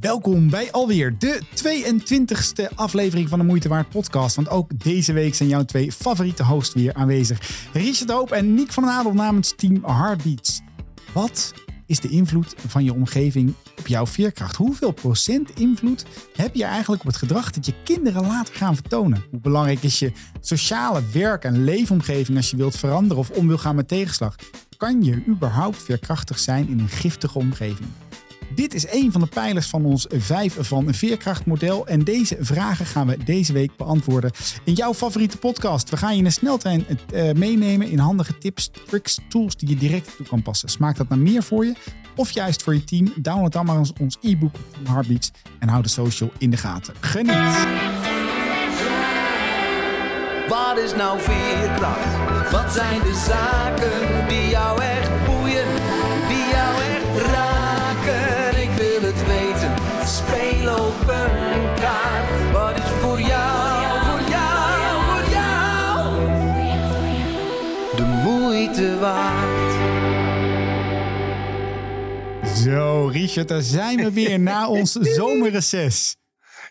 Welkom bij alweer de 22e aflevering van de Moeite Waard podcast. Want ook deze week zijn jouw twee favoriete hosts weer aanwezig. Richard Hoop en Nick van den Adel namens Team Heartbeats. Wat is de invloed van je omgeving op jouw veerkracht? Hoeveel procent invloed heb je eigenlijk op het gedrag dat je kinderen later gaan vertonen? Hoe belangrijk is je sociale werk- en leefomgeving als je wilt veranderen of om wil gaan met tegenslag? Kan je überhaupt veerkrachtig zijn in een giftige omgeving? Dit is een van de pijlers van ons 5 van veerkrachtmodel. En deze vragen gaan we deze week beantwoorden in jouw favoriete podcast. We gaan je in een sneltrein uh, meenemen in handige tips, tricks, tools die je direct toe kan passen. Smaakt dat naar meer voor je? Of juist voor je team? Download dan maar ons, ons e-book Heartbeats en hou de social in de gaten. Geniet! Wat is nou veerkracht? Wat zijn de zaken Zo, Richard, daar zijn we weer na ons zomerreces.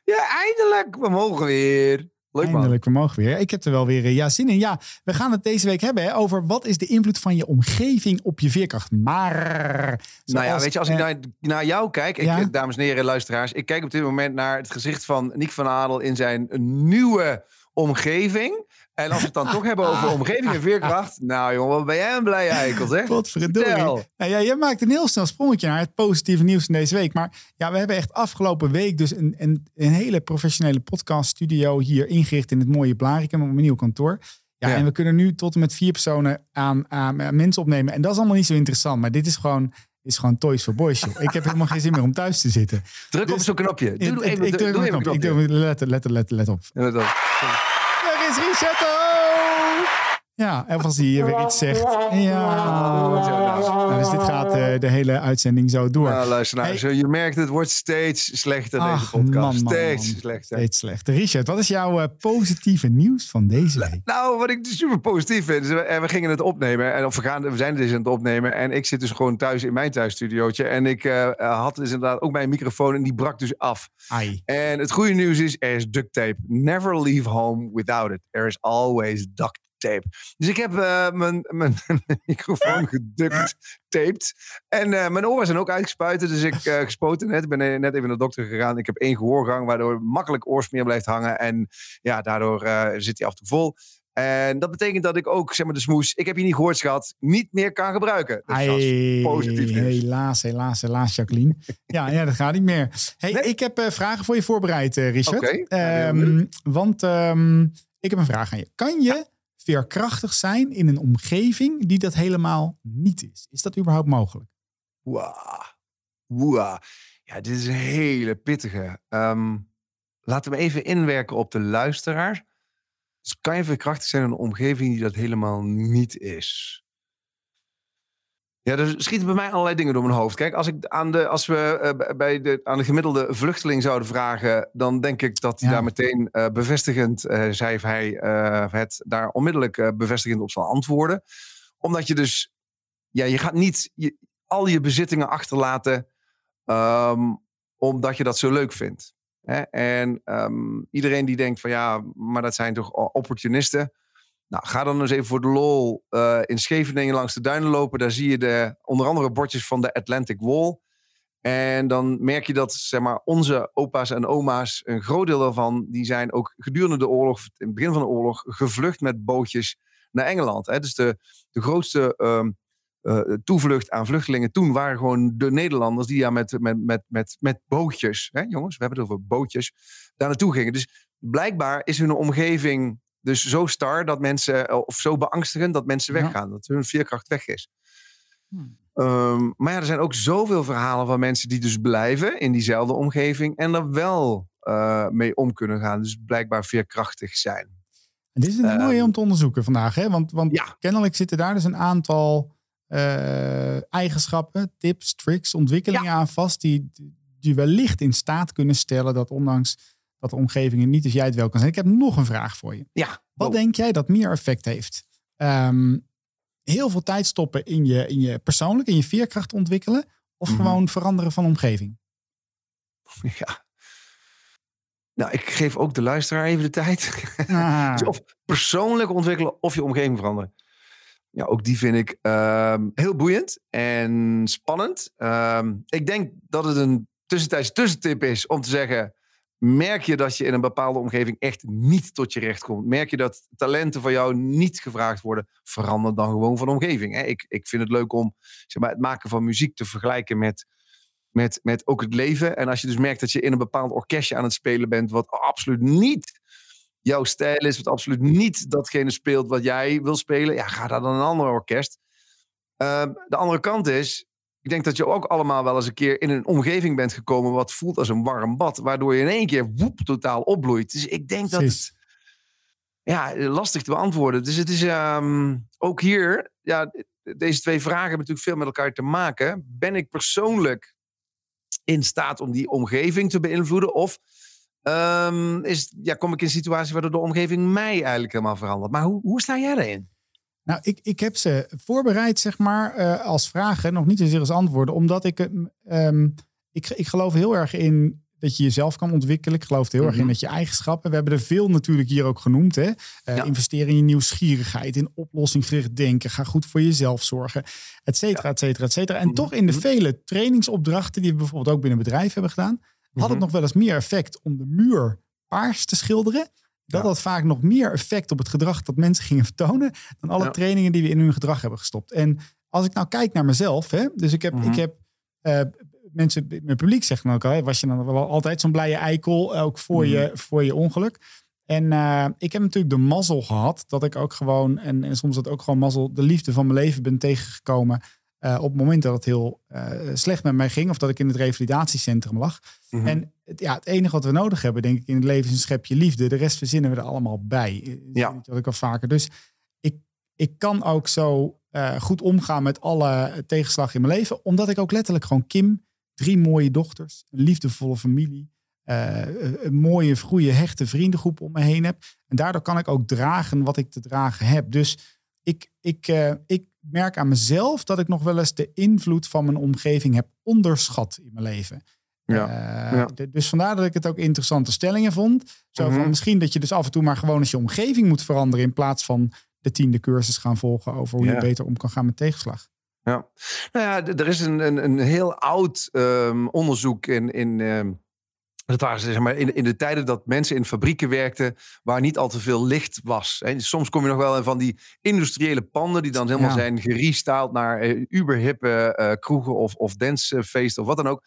Ja, eindelijk. We mogen weer. Leuk man. Eindelijk, we mogen weer. Ik heb er wel weer eh, ja, zin in. Ja, we gaan het deze week hebben hè, over wat is de invloed van je omgeving op je veerkracht. Maar... Nou ja, weet je, als ik eh, naar, naar jou kijk, ik, Ja? dames en heren, luisteraars, ik kijk op dit moment naar het gezicht van Nick van Adel in zijn nieuwe omgeving. En als we het dan toch hebben over omgeving en veerkracht, nou jongen, wat ben jij een blij eikel, zeg. Vertel. Nou ja, je maakt een heel snel sprongetje naar het positieve nieuws van deze week. Maar ja, we hebben echt afgelopen week dus een, een, een hele professionele podcaststudio hier ingericht in het mooie Blarikum op mijn nieuw kantoor. Ja, Ja. en we kunnen nu tot en met vier personen aan, aan, aan mensen opnemen. En dat is allemaal niet zo interessant. Maar dit is gewoon, is gewoon Toys for Boys. joh. Ik heb helemaal geen zin meer om thuis te zitten. Druk op Dus- zo'n knopje. Doe, doe ik, even, ik, doe, doe op even een een knopje. knopje. Ik doe, let, let, let, let op. Ja, dat- Daar is Richard! Ja, en als hij hier weer iets zegt. Ja. Nou, dus dit gaat eh, de hele uitzending zo door. Nou, luister nou, Hey. zo, je merkt het wordt steeds slechter Ach, deze podcast. man, man, steeds man. slechter. Steeds slechter. Richard, wat is jouw eh, positieve nieuws van deze week? Nou, wat ik super positief vind, is we, en we gingen het opnemen. En of we, gaan, we zijn het dus aan het opnemen. En ik zit dus gewoon thuis in mijn thuisstudiootje. En ik eh, eh, had dus inderdaad ook mijn microfoon en die brak dus af. Ai. En het goede nieuws is, er is duct tape. Never leave home without it. There is always duct tape. Dus ik heb eh, mijn, mijn, microfoon geduct taped. En eh, mijn oren zijn ook uitgespuiten. Dus ik eh, gespoten net. Ik ben net even naar de dokter gegaan. Ik heb één gehoorgang, waardoor makkelijk oorsmeer blijft hangen. En ja, daardoor zit hij af en toe vol. En dat betekent dat ik ook, zeg maar, de smoes, ik heb je niet gehoord, schat, niet meer kan gebruiken. Dus Ai. positief nieuws. Helaas, helaas, helaas, Jacqueline. Ja, ja, dat gaat niet meer. Hey, Nee? Ik heb vragen voor je voorbereid, Richard. Nou, Ehm, want ehm, ik heb een vraag aan je. Kan je veerkrachtig zijn in een omgeving die dat helemaal niet is? Is dat überhaupt mogelijk? Wow. Wow. Ja, dit is een hele pittige. Ehm, laten we even inwerken op de luisteraar. Dus kan je veerkrachtig zijn in een omgeving die dat helemaal niet is? Ja, er schieten bij mij allerlei dingen door mijn hoofd. Kijk, als, ik aan de, als we eh, bij de, aan de gemiddelde vluchteling zouden vragen, dan denk ik dat hij Ja. daar meteen eh, bevestigend, eh zei hij, het daar onmiddellijk bevestigend op zal antwoorden. Omdat je dus, ja, je gaat niet je, al je bezittingen achterlaten ehm, omdat je dat zo leuk vindt. Hè? En ehm, iedereen die denkt van ja, maar dat zijn toch opportunisten. Nou, ga dan eens even voor de lol eh, in Scheveningen langs de duinen lopen. Daar zie je de, onder andere bordjes van de Atlantic Wall. En dan merk je dat zeg maar, onze opa's en oma's, een groot deel daarvan, die zijn ook gedurende de oorlog, in het begin van de oorlog, gevlucht met bootjes naar Engeland. Dus de, de grootste ehm, eh, toevlucht aan vluchtelingen toen waren gewoon de Nederlanders die daar met, met, met, met, met bootjes, hè, jongens, we hebben het over bootjes, daar naartoe gingen. Dus blijkbaar is hun omgeving dus zo star dat mensen, eh, of zo beangstigend dat mensen Ja. weggaan, dat hun veerkracht weg is. Hmm. Ehm, maar ja, er zijn ook zoveel verhalen van mensen die dus blijven in diezelfde omgeving en er wel eh, mee om kunnen gaan. Dus blijkbaar veerkrachtig zijn. En dit is een Ehm, mooie om te onderzoeken vandaag. Hè? Want, want Ja. kennelijk zitten daar dus een aantal eh, eigenschappen, tips, tricks, ontwikkelingen aan vast. Die, die wellicht in staat kunnen stellen dat ondanks dat de omgeving er niet als jij het wel kan zijn. Ik heb nog een vraag voor je. Ja, Wat oh, denk jij dat meer effect heeft? Ehm, heel veel tijd stoppen in je, in je persoonlijk, in je veerkracht ontwikkelen. Of Mhm. gewoon veranderen van omgeving? Ja. Nou, ik geef ook de luisteraar even de tijd. Ah. Dus of persoonlijk ontwikkelen of je omgeving veranderen. Ja, ook die vind ik ehm, heel boeiend en spannend. Ehm, ik denk dat het een tussentijds tussentip is om te zeggen... merk je dat je in een bepaalde omgeving echt niet tot je recht komt? Merk je dat talenten van jou niet gevraagd worden? Verander dan gewoon van omgeving. Hè? Ik, ik vind het leuk om zeg maar, het maken van muziek te vergelijken met met, met ook het leven. En als je dus merkt dat je in een bepaald orkestje aan het spelen bent, wat absoluut niet jouw stijl is, wat absoluut niet datgene speelt wat jij wil spelen, ja, ga dan naar een ander orkest. Ehm, de andere kant is, ik denk dat je ook allemaal wel eens een keer in een omgeving bent gekomen wat voelt als een warm bad, waardoor je in één keer woep totaal opbloeit. Dus ik denk dat het ja, lastig te beantwoorden. Dus het is ehm, ook hier, ja, deze twee vragen hebben natuurlijk veel met elkaar te maken. Ben ik persoonlijk in staat om die omgeving te beïnvloeden? Of ehm, is, ja, kom ik in een situatie waardoor de omgeving mij eigenlijk helemaal verandert? Maar hoe, hoe sta jij daarin? Nou, ik, ik heb ze voorbereid, zeg maar, eh, als vragen, nog niet zozeer als antwoorden, omdat ik, ehm, ik, ik geloof heel erg in dat je jezelf kan ontwikkelen. Ik geloof er heel erg in Mhm. dat je eigenschappen. We hebben er veel natuurlijk hier ook genoemd. Hè? Eh, Ja. Investeren in je nieuwsgierigheid, in oplossingsgericht denken. Ga goed voor jezelf zorgen, et cetera, et cetera, et cetera. En Mhm. toch in de Mhm. vele trainingsopdrachten die we bijvoorbeeld ook binnen bedrijven hebben gedaan, had het Mhm. nog wel eens meer effect om de muur paars te schilderen. Dat had vaak nog meer effect op het gedrag dat mensen gingen vertonen dan alle trainingen die we in hun gedrag hebben gestopt. En als ik nou kijk naar mezelf, hè, dus ik heb, Mhm. ik heb eh, mensen, mijn publiek zegt dan ook al, hè, was je dan wel altijd zo'n blije eikel, ook voor, Mhm. je, voor je ongeluk. En eh, ik heb natuurlijk de mazzel gehad dat ik ook gewoon, en, en soms dat ook gewoon mazzel, de liefde van mijn leven ben tegengekomen. Eh, op het moment dat het heel eh, slecht met mij ging, of dat ik in het revalidatiecentrum lag. Mhm. En het, ja, het enige wat we nodig hebben, denk ik, in het leven is een schepje liefde. De rest verzinnen we er allemaal bij. Eh, Ja. Dat had ik al vaker. Dus ik, ik kan ook zo goed omgaan met alle tegenslag in mijn leven. Omdat ik ook letterlijk gewoon Kim, drie mooie dochters, een liefdevolle familie, een mooie, goede, hechte vriendengroep om me heen heb. En daardoor kan ik ook dragen wat ik te dragen heb. Dus ik, ik, eh, ik merk aan mezelf dat ik nog wel eens de invloed van mijn omgeving heb onderschat in mijn leven. Ja, Eh, ja. Dus vandaar dat ik het ook interessante stellingen vond. Zo van Mhm. misschien dat je dus af en toe maar gewoon eens je omgeving moet veranderen. In plaats van de tiende cursus gaan volgen over hoe Ja. je beter om kan gaan met tegenslag. Ja, nou ja, er is een, een, een heel oud ehm, onderzoek in. in ehm, dat waren zeg maar in, in de tijden dat mensen in fabrieken werkten waar niet al te veel licht was. Soms kom je nog wel in van die industriële panden die dan helemaal Ja. zijn gerestyled naar eh, uberhippe eh, kroegen of, of dancefeesten of wat dan ook.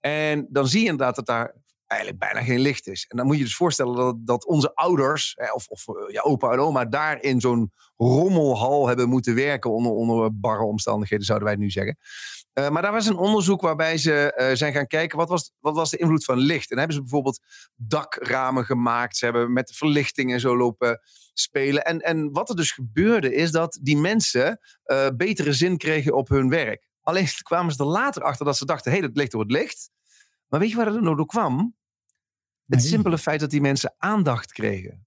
En dan zie je inderdaad dat daar eigenlijk bijna geen licht is. En dan moet je dus voorstellen dat, dat onze ouders hè, of, of eh, ja, opa en oma daar in zo'n rommelhal hebben moeten werken onder, onder barre omstandigheden, zouden wij nu zeggen. Eh, maar daar was een onderzoek waarbij ze eh, zijn gaan kijken wat was, wat was de invloed van licht. En dan hebben ze bijvoorbeeld dakramen gemaakt. Ze hebben met verlichting en zo lopen spelen. En, en wat er dus gebeurde is dat die mensen betere zin kregen op hun werk. Alleen kwamen ze er later achter dat ze dachten, hé, hey, dat ligt door het licht. Maar weet je waar het nou door kwam? Het simpele feit dat die mensen aandacht kregen.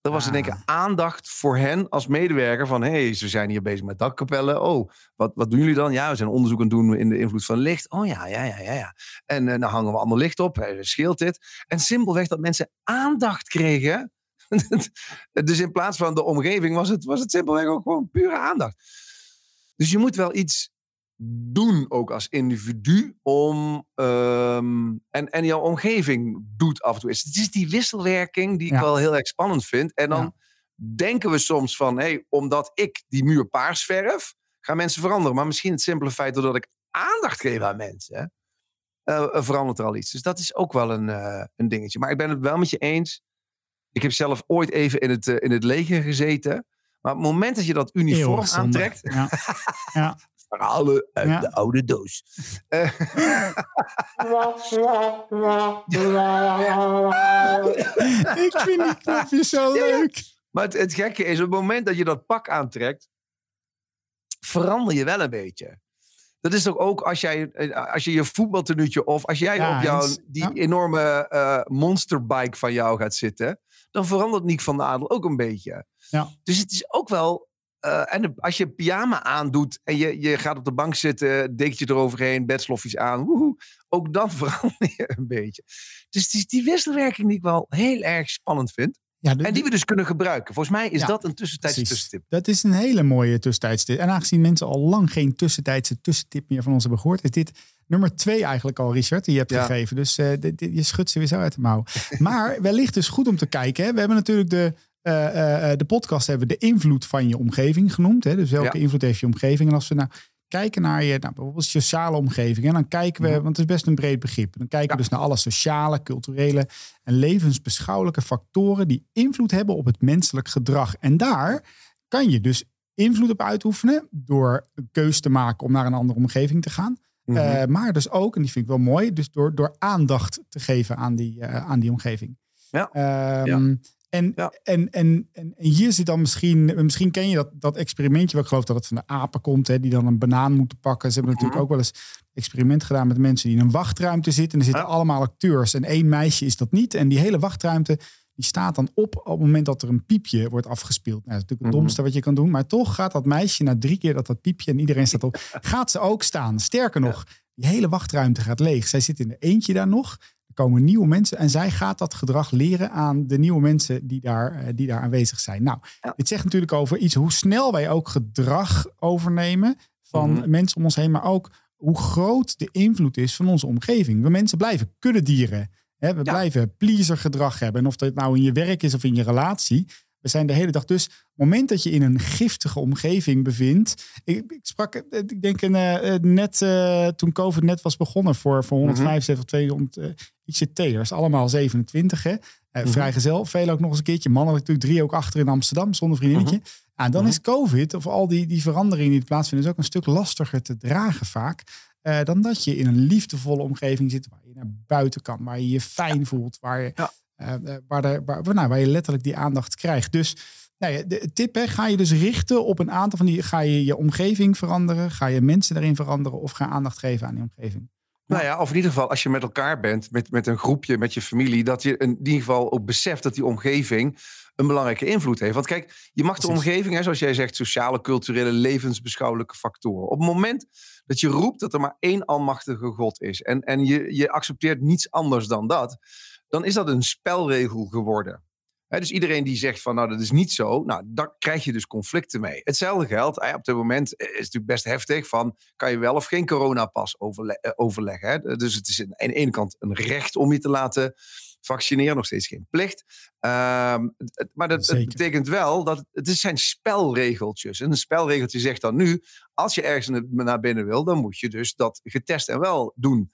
Er was in één Ah. keer aandacht voor hen als medewerker van... hé, hey, ze zijn hier bezig met dakkapellen. Oh, wat, wat doen jullie dan? Ja, we zijn onderzoek aan het doen in de invloed van licht. Oh ja, ja, ja, ja. ja. En eh, dan hangen we ander licht op. Eh, scheelt dit? En simpelweg dat mensen aandacht kregen. dus in plaats van de omgeving was het, was het simpelweg ook gewoon pure aandacht. Dus je moet wel iets doen ook als individu om ehm, en, en jouw omgeving doet af en toe. Het is die wisselwerking die ik Ja. wel heel erg spannend vind. En dan Ja. denken we soms van, hé, hey, omdat ik die muur paars verf, gaan mensen veranderen. Maar misschien het simpele feit doordat ik aandacht geef aan mensen, eh, eh, verandert er al iets. Dus dat is ook wel een, eh, een dingetje. Maar ik ben het wel met je eens. Ik heb zelf ooit even in het, in het leger gezeten. Maar op het moment dat je dat uniform Eeuwig aantrekt, Ja. ja. verhalen uit Ja. de oude doos. Ik vind die knopjes zo leuk. maar het, het gekke is, op het moment dat je dat pak aantrekt, verander je wel een beetje. Dat is toch ook als, jij, eh, als je je voetbaltenuutje of als jij Ja, op jouw, die Ja. enorme eh, monsterbike van jou gaat zitten, dan verandert Niek van de Adel ook een beetje. Ja. Dus het is ook wel eh, en als je pyjama aandoet en je, je gaat op de bank zitten, dekentje eroverheen, bedslofjes aan, woehoe, ook dan verander je een beetje. Dus het is die wisselwerking die ik wel heel erg spannend vind. Ja, de- En die we dus kunnen gebruiken. Volgens mij is Ja, dat een tussentijdse Precies. tussentip. Dat is een hele mooie tussentijdse. En aangezien mensen al lang geen tussentijdse tussentip meer van ons hebben gehoord, is dit nummer twee eigenlijk al, Richard, die je hebt Ja. gegeven. Dus eh, dit- dit- je schudt ze weer zo uit de mouw. maar wellicht dus goed om te kijken. Hè. We hebben natuurlijk de, de podcast hebben we de invloed van je omgeving genoemd. Hè. Dus welke Ja. invloed heeft je omgeving? En als we nou kijken naar je, nou, bijvoorbeeld sociale omgeving, en dan kijken we, Mhm. want het is best een breed begrip. Dan kijken we Ja. dus naar alle sociale, culturele en levensbeschouwelijke factoren die invloed hebben op het menselijk gedrag. En daar kan je dus invloed op uitoefenen door een keus te maken om naar een andere omgeving te gaan. Mhm. Eh, maar dus ook, en die vind ik wel mooi, dus door, door aandacht te geven aan die, eh, aan die omgeving. Ja. Ehm, Ja. En, Ja. En, en, en, en hier zit dan misschien, misschien ken je dat, dat experimentje, wat ik geloof dat het van de apen komt, hè, die dan een banaan moeten pakken. Ze hebben natuurlijk Mhm. ook wel eens experiment gedaan met mensen die in een wachtruimte zitten. En er zitten Ja. allemaal acteurs en één meisje is dat niet. En die hele wachtruimte, die staat dan op op het moment dat er een piepje wordt afgespeeld. Nou, dat is natuurlijk het Mhm. domste wat je kan doen. Maar toch gaat dat meisje na drie keer dat dat piepje en iedereen staat op, gaat ze ook staan. Sterker nog, die hele wachtruimte gaat leeg. Zij zit in de eentje daar nog. Er komen nieuwe mensen en zij gaat dat gedrag leren aan de nieuwe mensen die daar, eh, die daar aanwezig zijn. Nou, Ja. dit zegt natuurlijk over iets hoe snel wij ook gedrag overnemen van Mhm. mensen om ons heen, maar ook hoe groot de invloed is van onze omgeving. We mensen blijven kuddedieren. Hè? We blijven pleaser gedrag hebben. En of dat nou in je werk is of in je relatie. We zijn de hele dag. Dus op het moment dat je in een giftige omgeving bevindt. Ik, ik sprak, eh, ik denk een, eh, eh, net toen COVID net was begonnen voor, voor 175, 200 eh, ICT'ers. Allemaal 27 hè. Eh, Mhm. Vrijgezel, veel ook nog eens een keertje. Mannen natuurlijk drie ook achter in Amsterdam zonder vriendinnetje. Dan Mhm. is COVID of al die, die veranderingen die plaatsvinden, is ook een stuk lastiger te dragen vaak. dan dat je in een liefdevolle omgeving zit waar je naar buiten kan, waar je je fijn voelt, waar je, Ja. Eh, eh, waar, de, waar, nou, waar je letterlijk die aandacht krijgt. Dus nou ja, de tip, hè, ga je dus richten op een aantal van die, ga je je omgeving veranderen, ga je mensen daarin veranderen of ga aandacht geven aan die omgeving. Nou ja, of in ieder geval als je met elkaar bent, met, met een groepje, met je familie, dat je in ieder geval ook beseft dat die omgeving een belangrijke invloed heeft. Want kijk, je mag de omgeving, hè, zoals jij zegt, sociale, culturele, levensbeschouwelijke factoren. Op het moment dat je roept dat er maar één almachtige God is en, en je, je accepteert niets anders dan dat, dan is dat een spelregel geworden. Dus iedereen die zegt van nou dat is niet zo, nou daar krijg je dus conflicten mee. Hetzelfde geldt, op dit moment is het natuurlijk best heftig van kan je wel of geen coronapas overle- eh, overleggen. Hè? Dus het is aan de ene kant een recht om je te laten vaccineren, nog steeds geen plicht. Ehm, het- maar dat, betekent wel dat het, zijn spelregeltjes. En een spelregeltje zegt dan nu, als je ergens na- naar binnen wil, dan moet je dus dat getest en wel doen.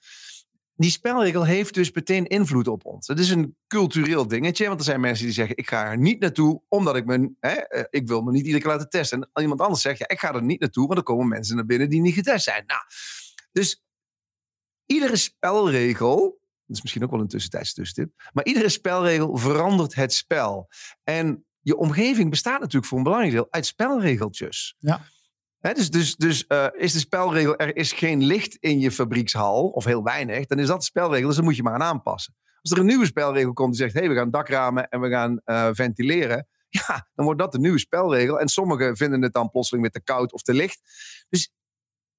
Die spelregel heeft dus meteen invloed op ons. Het is een cultureel dingetje, want er zijn mensen die zeggen: ik ga er niet naartoe omdat ik me, hè, eh, ik wil me niet iedere keer laten testen. En iemand anders zegt: ja, ik ga er niet naartoe, want er komen mensen naar binnen die niet getest zijn. Nou, dus iedere spelregel, dat is misschien ook wel een tussentijdse tussentip, maar iedere spelregel verandert het spel. En je omgeving bestaat natuurlijk voor een belangrijk deel uit spelregeltjes. Ja. Dus dus, dus eh, is de spelregel, er is geen licht in je fabriekshal, of heel weinig, dan is dat de spelregel, dus dan moet je maar aan aanpassen. Als er een nieuwe spelregel komt die zegt, hé, hey, we gaan dakramen en we gaan eh, ventileren, ja, dan wordt dat de nieuwe spelregel. En sommigen vinden het dan plotseling weer te koud of te licht. Dus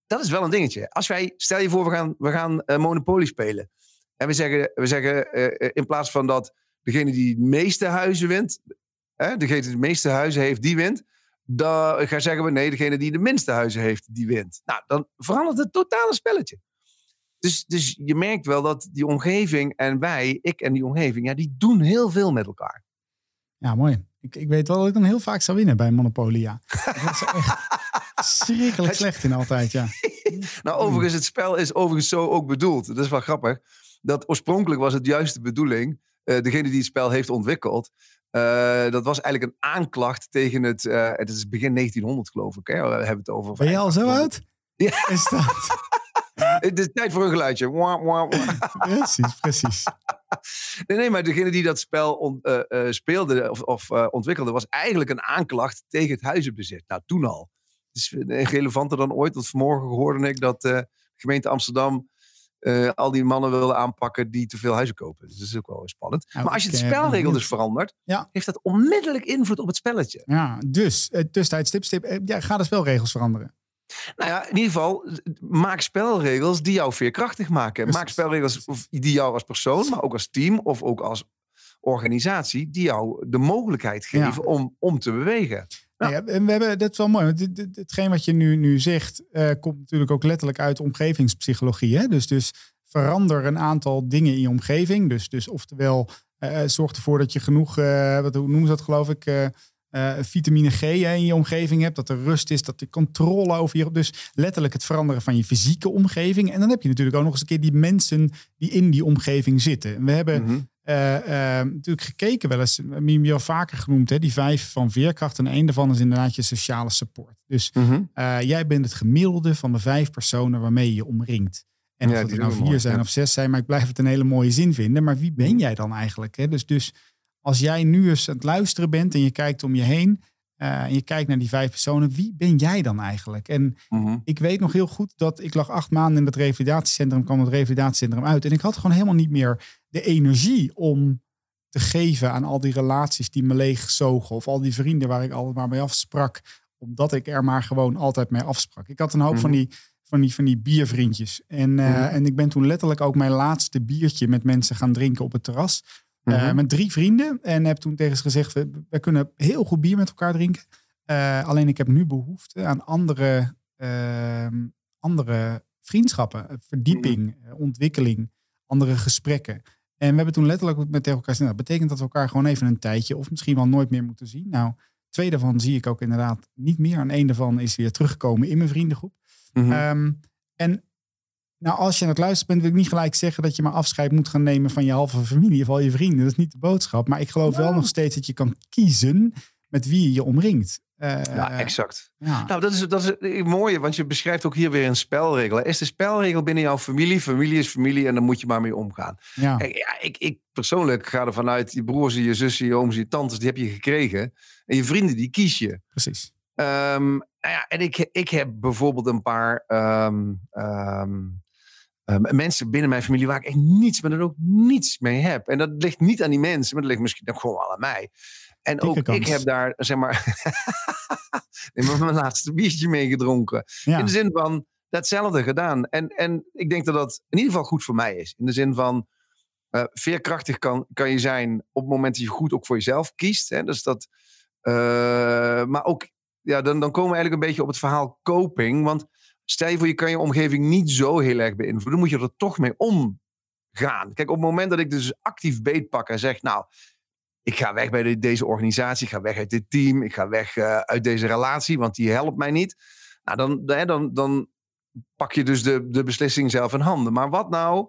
dat is wel een dingetje. Als wij, stel je voor, we gaan, we gaan eh, Monopoly spelen. En we zeggen, we zeggen in plaats van dat degene die het meeste huizen wint, degene die de meeste huizen heeft, die wint. Dan gaan zeggen we nee, degene die de minste huizen heeft, die wint. Nou, dan verandert het totale spelletje. Dus, dus je merkt wel dat die omgeving en wij, ik en die omgeving, ja, die doen heel veel met elkaar. Ja, mooi. Ik, ik weet wel dat ik dan heel vaak zou winnen bij Monopoly, ja. Dat is echt schrikkelijk slecht in altijd, ja. Nou, overigens, het spel is overigens zo ook bedoeld. Dat is wel grappig. Dat oorspronkelijk was het juist de bedoeling. eh, degene die het spel heeft ontwikkeld. Eh, dat was eigenlijk een aanklacht tegen het. eh, het is begin 1900, geloof ik. Hè? We hebben het over. Ben je al zo oud? Ja. Is dat? Het is tijd voor een geluidje. Wah, wah, wah. Precies, precies. Nee, nee, maar degene die dat spel on- eh, speelde of, of ontwikkelde, was eigenlijk een aanklacht tegen het huizenbezit. Nou, toen al. Dus relevanter dan ooit. Want vanmorgen hoorde ik dat de gemeente Amsterdam eh, al die mannen willen aanpakken die te veel huizen kopen. Dus dat is ook wel spannend. Nou, maar als je de eh, spelregel dus verandert, Ja. heeft dat onmiddellijk invloed op het spelletje. Ja, dus uh, tussentijd stip, stip. eh, ja, ga de spelregels veranderen. Nou ja, in ieder geval, maak spelregels die jou veerkrachtig maken. Maak spelregels of- die jou als persoon, maar ook als team of ook als organisatie, die jou de mogelijkheid Ja. geven om, om te bewegen. Ja. Nou ja, en we hebben, dat is wel mooi. Want dit, dit- hetgeen wat je nu, nu zegt, eh, komt natuurlijk ook letterlijk uit omgevingspsychologie. Hè? Dus, dus verander een aantal dingen in je omgeving. Dus, dus oftewel, eh, zorg ervoor dat je genoeg, eh, wat, hoe noemen ze dat geloof ik, eh, eh, vitamine G hè, in je omgeving hebt. Dat er rust is, dat de controle over je... Dus letterlijk het veranderen van je fysieke omgeving. En dan heb je natuurlijk ook nog eens een keer die mensen die in die omgeving zitten. En we hebben Mhm. eh, eh, natuurlijk gekeken wel eens, hebben je al vaker genoemd, hè, die vijf van veerkracht. En één daarvan is inderdaad je sociale support. Dus Mhm. eh, jij bent het gemiddelde van de vijf personen waarmee je je omringt. En Ja, of het er nou vier mooi, zijn ja. of zes zijn, maar ik blijf het een hele mooie zin vinden. Maar wie ben jij dan eigenlijk? Hè? Dus, dus als jij nu eens aan het luisteren bent en je kijkt om je heen eh, en je kijkt naar die vijf personen, wie ben jij dan eigenlijk? En Mhm. ik weet nog heel goed dat ik lag acht maanden in het revalidatiecentrum, kwam het revalidatiecentrum uit. En ik had gewoon helemaal niet meer de energie om te geven aan al die relaties die me leegzogen. Of al die vrienden waar ik altijd maar mee afsprak. Omdat ik er maar gewoon altijd mee afsprak. Ik had een hoop Mhm. van, die, van, die, van die biervriendjes. En, eh, Mhm. en ik ben toen letterlijk ook mijn laatste biertje met mensen gaan drinken op het terras. Mhm. met drie vrienden. En heb toen tegen ze gezegd, we, we kunnen heel goed bier met elkaar drinken. Eh, alleen ik heb nu behoefte aan andere, ehm, andere vriendschappen. eh, Verdieping, eh, ontwikkeling, andere gesprekken. En we hebben toen letterlijk met tegen elkaar gezegd, nou, dat betekent dat we elkaar gewoon even een tijdje of misschien wel nooit meer moeten zien. Nou, twee daarvan zie ik ook inderdaad niet meer. En één daarvan is weer teruggekomen in mijn vriendengroep. Mhm. Ehm, en nou, als je aan het luisteren bent, wil ik niet gelijk zeggen dat je maar afscheid moet gaan nemen van je halve familie of al je vrienden. Dat is niet de boodschap. Maar ik geloof wel nog steeds dat je kan kiezen met wie je je omringt. Eh, ja, exact. ja. Nou, dat is, dat is het mooie, want je beschrijft ook hier weer een spelregel. Er is de spelregel binnen jouw familie. Familie is familie en daar moet je maar mee omgaan. ja. Kijk, ja, ik, ik persoonlijk ga ervan uit, je broers, en je zussen, je ooms, je tantes, die heb je gekregen. En je vrienden, die kies je. precies. Ehm, nou ja, en ik, ik heb bijvoorbeeld een paar ehm, ehm, ehm, mensen binnen mijn familie waar ik echt niets, maar dan ook niets mee heb. En dat ligt niet aan die mensen, maar dat ligt misschien ook gewoon wel aan mij. En Dikke ook ik heb daar, zeg maar, mijn laatste biertje mee gedronken. Ja. In de zin van datzelfde gedaan. En, en ik denk dat dat in ieder geval goed voor mij is. In de zin van eh, veerkrachtig kan, kan je zijn op het moment dat je goed ook voor jezelf kiest. Hè? Dus dat, eh, maar ook, ja, dan, dan komen we eigenlijk een beetje op het verhaal coping. Want stel je voor, je kan je omgeving niet zo heel erg beïnvloeden, moet je er toch mee omgaan. Kijk, op het moment dat ik dus actief beetpak en zeg, nou, ik ga weg bij de- deze organisatie, ik ga weg uit dit team, ik ga weg eh, uit deze relatie, want die helpt mij niet. Nou, dan, dan, dan, dan pak je dus de, de beslissing zelf in handen. Maar wat nou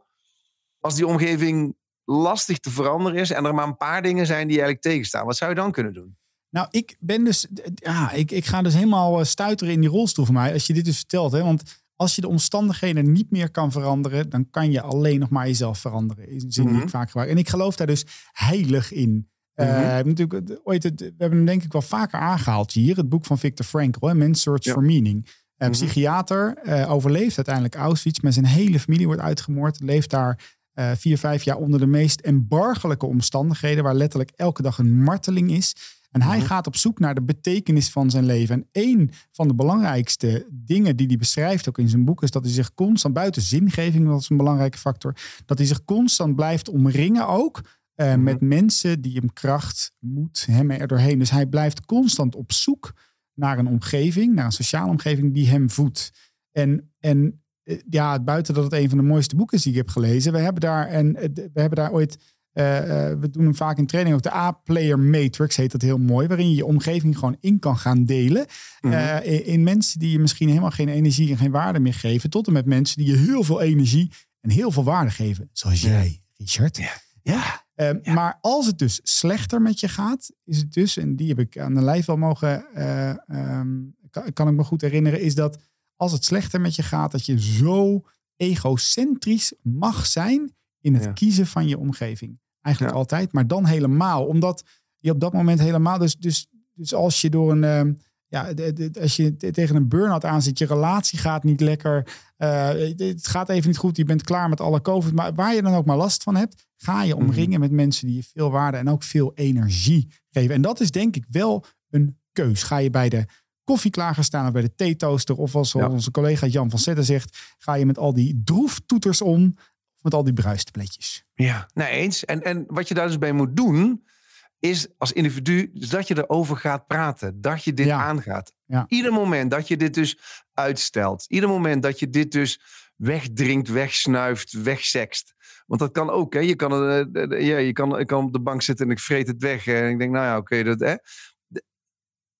als die omgeving lastig te veranderen is en er maar een paar dingen zijn die eigenlijk tegenstaan? Wat zou je dan kunnen doen? Nou, ik ben dus, ja, ik, ik ga dus helemaal eh, stuiteren in die rolstoel van mij als je dit dus vertelt. Hè? Want als je de omstandigheden niet meer kan veranderen, dan kan je alleen nog maar jezelf veranderen. Is een zin die Mhm. ik vaak gebruik. En ik geloof daar dus heilig in. Eh, Mhm. natuurlijk, het- ooit het, we hebben hem denk ik wel vaker aangehaald hier. Het boek van Victor Frankl, hè, Man's Search Ja. for Meaning. Een Mhm. psychiater eh, overleeft uiteindelijk Auschwitz, maar zijn hele familie wordt uitgemoord. Leeft daar eh, vier, vijf jaar onder de meest embargelijke omstandigheden, waar letterlijk elke dag een marteling is. En hij Mhm. gaat op zoek naar de betekenis van zijn leven. En een van de belangrijkste dingen die hij beschrijft ook in zijn boek is dat hij zich constant buiten zingeving, dat is een belangrijke factor, dat hij zich constant blijft omringen ook eh, Mhm. met mensen die hem kracht, moed, hem er doorheen. Dus hij blijft constant op zoek naar een omgeving, naar een sociale omgeving die hem voedt. En, en ja, buiten dat het een van de mooiste boeken is die ik heb gelezen, we hebben daar, en, we hebben daar ooit eh, eh, we doen hem vaak in training ook. De A-player matrix heet dat heel mooi. Waarin je je omgeving gewoon in kan gaan delen. Mhm. Eh, in, in mensen die je misschien helemaal geen energie en geen waarde meer geven. Tot en met mensen die je heel veel energie en heel veel waarde geven. Zoals jij, Richard. Ja. Ja. Eh, Ja. Maar als het dus slechter met je gaat, is het dus, en die heb ik aan de lijf wel mogen, eh, ehm, kan, kan ik me goed herinneren, is dat als het slechter met je gaat, dat je zo egocentrisch mag zijn in het Ja. kiezen van je omgeving. Eigenlijk Ja. altijd, maar dan helemaal. Omdat je op dat moment helemaal. Dus, dus, dus als je door een. ehm, ja, als je te- tegen een burn-out aan zit, je relatie gaat niet lekker, eh, het gaat even niet goed, je bent klaar met alle COVID, maar waar je dan ook maar last van hebt, ga je omringen met mensen die je veel waarde en ook veel energie geven. En dat is denk ik wel een keus. Ga je bij de koffie klaar gaan staan of bij de theetoaster, of als Ja. onze collega Jan van Zetten zegt, ga je met al die droeftoeters om, met al die bruistabletjes. Ja, nee eens. En, en wat je daar dus bij moet doen, is als individu dat je erover gaat praten. Dat je dit Ja. aangaat. Ja. Ieder moment dat je dit dus uitstelt. Ieder moment dat je dit dus wegdrinkt, wegsnuift, wegsext. Want dat kan ook. Hè? Je, kan, eh, eh, eh, ja, je kan, ik kan op de bank zitten en ik vreet het weg. En ik denk, nou ja, oké. dat, hè?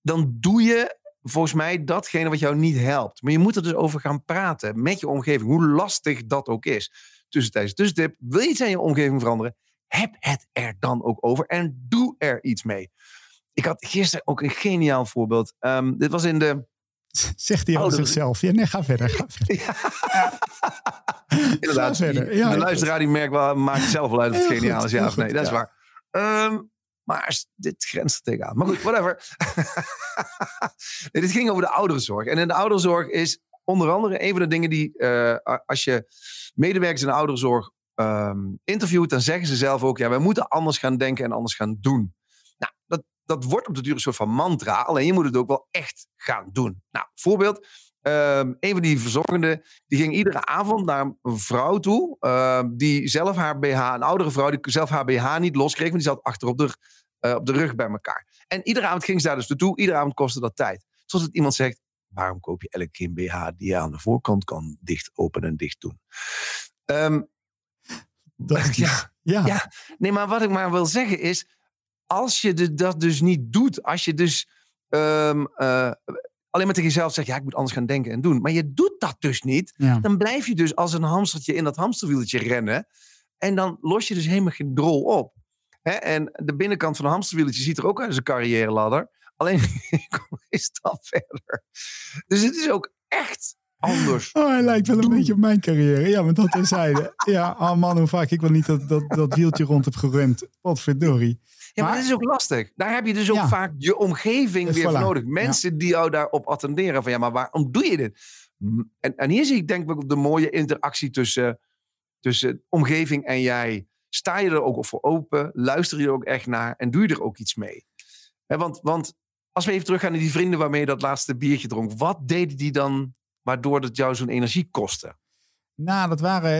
Dan doe je volgens mij datgene wat jou niet helpt. Maar je moet er dus over gaan praten met je omgeving. Hoe lastig dat ook is. Tussentijds. Tussentip. Wil je iets aan je omgeving veranderen? Heb het er dan ook over. En doe er iets mee. Ik had gisteren ook een geniaal voorbeeld. Ehm, dit was in de... Zegt hij over zichzelf. Ja, nee, ga verder. Ga verder. Inderdaad, Ga verder. Ja, de luisteraar die merkt wel, maakt zelf wel uit of het geniaal is, ja of nee. Dat is ja. waar. Ehm, maar dit grenst er tegenaan. Maar goed, whatever. nee, dit ging over de ouderenzorg. En in de ouderenzorg is onder andere een van de dingen die, eh, als je medewerkers in de ouderenzorg ehm, interviewt, dan zeggen ze zelf ook, ja, wij moeten anders gaan denken en anders gaan doen. Nou, dat, dat wordt op de duur een soort van mantra, alleen je moet het ook wel echt gaan doen. Nou, voorbeeld. Ehm, een van die verzorgenden, die ging iedere avond naar een vrouw toe, ehm, die zelf haar BH, een oudere vrouw, die zelf haar BH niet loskreeg, want die zat achter op de, eh, op de rug bij elkaar. En iedere avond ging ze daar dus naartoe, iedere avond kostte dat tijd. Zoals het iemand zegt, waarom koop je elke keer een BH die je aan de voorkant kan dicht openen en dicht doen? Ehm, Dat ja, ja. Ja. Nee, maar wat ik maar wil zeggen is, als je de- dat dus niet doet, als je dus eh, alleen maar tegen jezelf zegt, ja, ik moet anders gaan denken en doen, maar je doet dat dus niet, Ja. dan blijf je dus als een hamstertje in dat hamsterwieltje rennen en dan los je dus helemaal geen drol op. Hè? En de binnenkant van een hamsterwieltje ziet er ook uit als een carrière-ladder, alleen je komt een stap verder. Dus het is ook echt anders. Oh, hij lijkt wel een beetje op mijn carrière. Ja, maar dat terzijde. Ja, oh man, hoe vaak ik wel niet dat, dat, dat wieltje rond heb gerund. Wat verdorie. Ja, maar, Maar- dat is ook lastig. Daar heb je dus ook Ja. vaak je omgeving weer voilà. voor nodig. Mensen die jou daarop attenderen. Van ja, maar waarom doe je dit? En, en hier zie ik denk ik de mooie interactie tussen, tussen omgeving en jij. Sta je er ook voor open? Luister je er ook echt naar? En doe je er ook iets mee? Want, want als we even teruggaan naar die vrienden waarmee je dat laatste biertje dronk. Wat deden die dan waardoor het jou zo'n energie kostte? Nou, dat waren.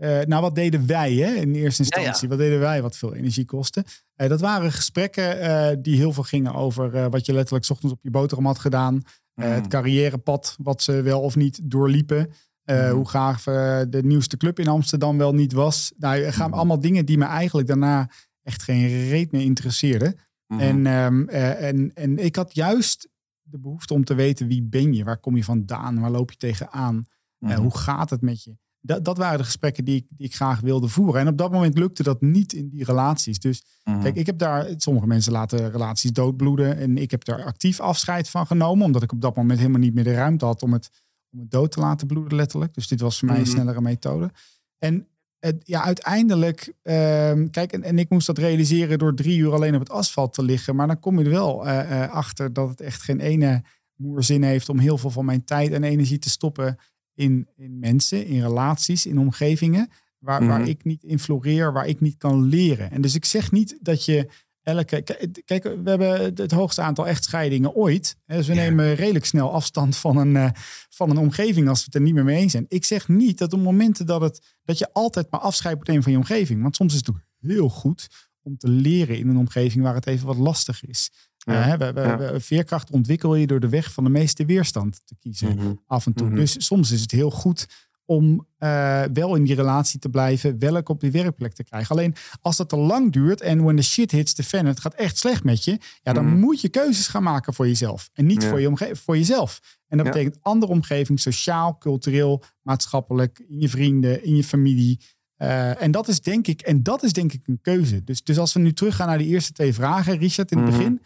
eh, eh, nou, wat deden wij hè, in eerste Ja, ja. instantie? Wat deden wij wat veel energie kostte? Eh, dat waren gesprekken die heel veel gingen over wat je letterlijk 's ochtends op je boterham had gedaan. Mm. Het carrièrepad, wat ze wel of niet doorliepen. Mhm. Hoe gaaf de nieuwste club in Amsterdam wel niet was. Nou, gaan Mhm. allemaal dingen die me eigenlijk daarna echt geen reet meer interesseerden. Mhm. En, ehm, eh, en, en ik had juist de behoefte om te weten wie ben je, waar kom je vandaan, waar loop je tegenaan, Mhm. hoe gaat het met je. Dat, dat waren de gesprekken die ik, die ik graag wilde voeren. En op dat moment lukte dat niet in die relaties. Dus Mhm. kijk, ik heb daar, sommige mensen laten relaties doodbloeden. En ik heb daar actief afscheid van genomen, omdat ik op dat moment helemaal niet meer de ruimte had om het, om het dood te laten bloeden, letterlijk. Dus dit was voor mij een Mhm. snellere methode. En het, ja, uiteindelijk, ehm, kijk, en, en ik moest dat realiseren door drie uur alleen op het asfalt te liggen. Maar dan kom je er wel eh, eh, achter dat het echt geen ene moer zin heeft om heel veel van mijn tijd en energie te stoppen in, in mensen, in relaties, in omgevingen. Waar, waar Mhm. ik niet in floreer, waar ik niet kan leren. En dus ik zeg niet dat je elke. Kijk, we hebben het- hoogste aantal echtscheidingen ooit. Dus we Ja. nemen redelijk snel afstand van een, eh, van een omgeving als we het er niet meer mee eens zijn. Ik zeg niet dat op momenten dat, het, dat je altijd maar afscheid moet nemen van je omgeving. Want soms is het ook heel goed om te leren in een omgeving waar het even wat lastig is. Ja, Eh, hè, we, we- ja. we- veerkracht ontwikkel je door de weg van de meeste weerstand te kiezen Mhm. af en toe. Mhm. Dus soms is het heel goed om eh, wel in die relatie te blijven, wel ook op die werkplek te krijgen. Alleen als dat te lang duurt en when the shit hits the fan, het gaat echt slecht met je, ja, dan Mhm. moet je keuzes gaan maken voor jezelf en niet Ja. voor, je voor jezelf. En dat betekent andere omgeving, sociaal, cultureel, maatschappelijk, in je vrienden, in je familie. Eh, en dat is denk ik, en dat is denk ik een keuze. Dus, dus als we nu teruggaan naar die eerste twee vragen, Richard, in het begin.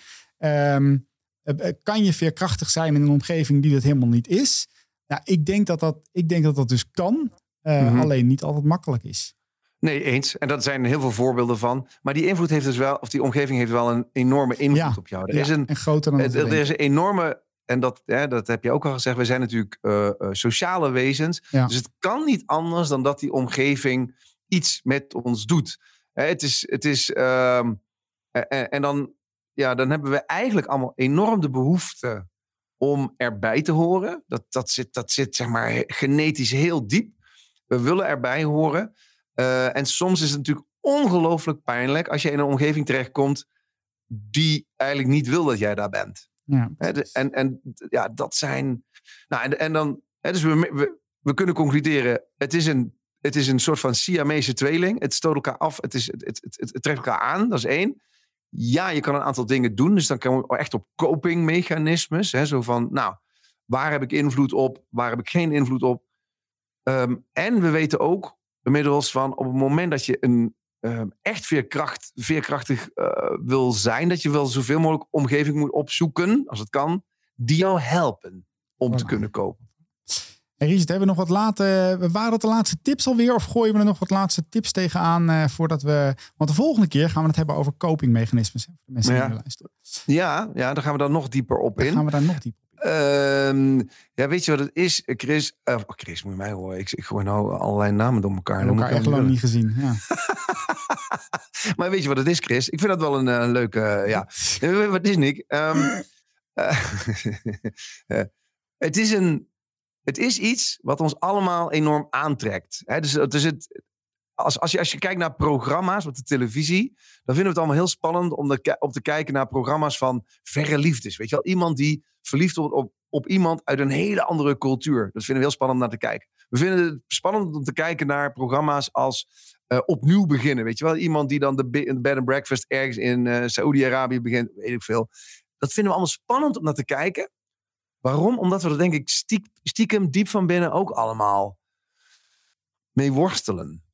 Ehm, eh, kan je veerkrachtig zijn in een omgeving die dat helemaal niet is? Ja, ik denk dat dat, ik denk dat, dat dus kan. eh, Mhm. Alleen niet altijd makkelijk is. Nee, eens. En dat zijn heel veel voorbeelden van. Maar die invloed heeft dus wel, of die omgeving heeft wel een enorme invloed Ja. op jou. Er Ja, is een, en groter dan er, er is een enorme en dat, hè, dat heb je ook al gezegd, we zijn natuurlijk uh, sociale wezens. Ja. Dus het kan niet anders dan dat die omgeving iets met ons doet. Hè, het is, het is ehm, en, en dan, ja, dan hebben we eigenlijk allemaal enorm de behoefte om erbij te horen. Dat, dat, zit, dat zit zeg maar genetisch heel diep. We willen erbij horen. Uh, en soms is het natuurlijk ongelooflijk pijnlijk als je in een omgeving terechtkomt die eigenlijk niet wil dat jij daar bent. Ja. En, en ja, dat zijn. Nou, en, en dan. Dus we, we, we kunnen concluderen: het is, een, het is een soort van Siamese tweeling. Het stoot elkaar af, het, is, het, het, het, het trekt elkaar aan, dat is één. Ja, je kan een aantal dingen doen. Dus dan komen we echt op copingmechanismes. Hè, zo van, nou, waar heb ik invloed op? Waar heb ik geen invloed op? Ehm, en we weten ook inmiddels van op het moment dat je een ehm, echt veerkracht, veerkrachtig eh, wil zijn, dat je wel zoveel mogelijk omgeving moet opzoeken, als het kan, die jou helpen om te kunnen kopen. En Richard, hebben we nog wat late, waren dat de laatste tips alweer? Of gooien we er nog wat laatste tips tegenaan eh, voordat we... Want de volgende keer gaan we het hebben over copingmechanismes. Voor de mensen die Ja. nu luisteren. Ja, ja, daar gaan we dan nog dieper op Dan in. gaan we daar nog dieper op. Ehm, ja, weet je wat het is, Chris? Eh, Chris, moet je mij horen. Ik, ik gooi nou allerlei namen door elkaar. Dat moet elkaar ik echt lang niet gezien. Ja. Maar weet je wat het is, Chris? Ik vind dat wel een, eh, leuke. eh, ja. Wat is Nick? Ehm, eh, eh, het, is een, het is iets wat ons allemaal enorm aantrekt. Dus, het, als, als, je, als je kijkt naar programma's op de televisie, dan vinden we het allemaal heel spannend om, de, te kijken naar programma's van verre liefdes. Weet je wel, iemand die verliefd wordt op, op iemand uit een hele andere cultuur. Dat vinden we heel spannend om naar te kijken. We vinden het spannend om te kijken naar programma's als eh, opnieuw beginnen. Weet je wel, iemand die dan de bed and breakfast ergens in eh Saoedi-Arabië begint, weet ik veel. Dat vinden we allemaal spannend om naar te kijken. Waarom? Omdat we er denk ik stiek- stiekem diep van binnen ook allemaal mee worstelen.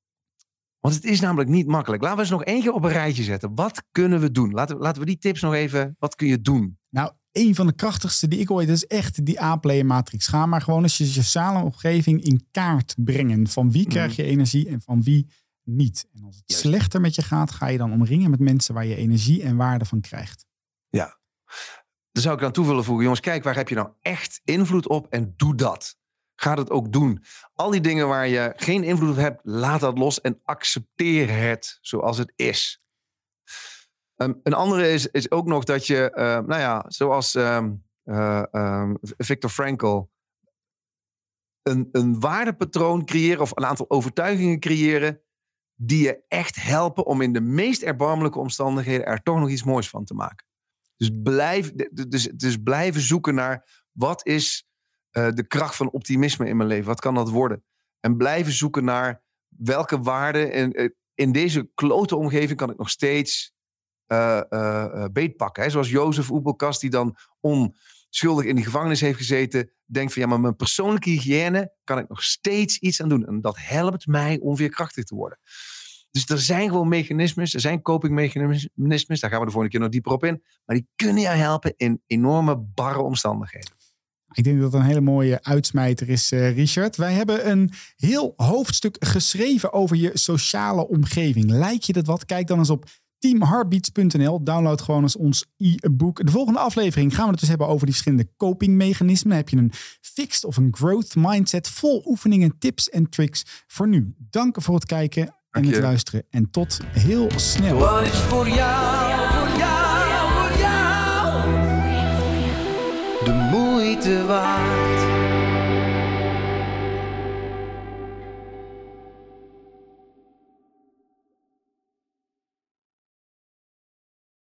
Want het is namelijk niet makkelijk. Laten we eens nog één keer op een rijtje zetten. Wat kunnen we doen? Laten we, laten we die tips nog even. Wat kun je doen? Nou, een van de krachtigste die ik ooit, is echt die A-player matrix. Ga maar gewoon eens je sociale omgeving in kaart brengen. Van wie krijg je energie en van wie niet. En als het Juist. slechter met je gaat, ga je dan omringen met mensen waar je energie en waarde van krijgt. Daar zou ik aan toe willen voegen. Jongens, kijk, waar heb je nou echt invloed op? En doe dat. Ga het ook doen. Al die dingen waar je geen invloed op hebt, laat dat los en accepteer het zoals het is. Ehm, een andere is, is ook nog dat je, eh, nou ja, zoals ehm, eh, ehm, Viktor Frankl, een, een waardepatroon creëren of een aantal overtuigingen creëren die je echt helpen om in de meest erbarmelijke omstandigheden er toch nog iets moois van te maken. Dus, blijf, dus, dus blijven zoeken naar wat is eh, de kracht van optimisme in mijn leven? Wat kan dat worden? En blijven zoeken naar welke waarden in, eh, in deze klote omgeving kan ik nog steeds eh beetpakken. Hè? Zoals Jozef Oebelkas, die dan onschuldig in die gevangenis heeft gezeten, denkt van ja, maar mijn persoonlijke hygiëne kan ik nog steeds iets aan doen. En dat helpt mij om veerkrachtig te worden. Dus er zijn gewoon mechanismes, er zijn copingmechanismes, daar gaan we de volgende keer nog dieper op in. Maar die kunnen jou helpen in enorme barre omstandigheden. Ik denk dat dat een hele mooie uitsmijter is, eh, Richard. Wij hebben een heel hoofdstuk geschreven over je sociale omgeving. Lijkt je dat wat? Kijk dan eens op teamheartbeats.nl. Download gewoon eens ons e-book. De volgende aflevering gaan we het dus hebben over die verschillende copingmechanismen. Heb je een fixed of een growth mindset vol oefeningen, tips en tricks. Voor nu, dank voor het kijken en het luisteren. En tot heel snel. Wat is voor jou, voor jou, voor jou de moeite waard?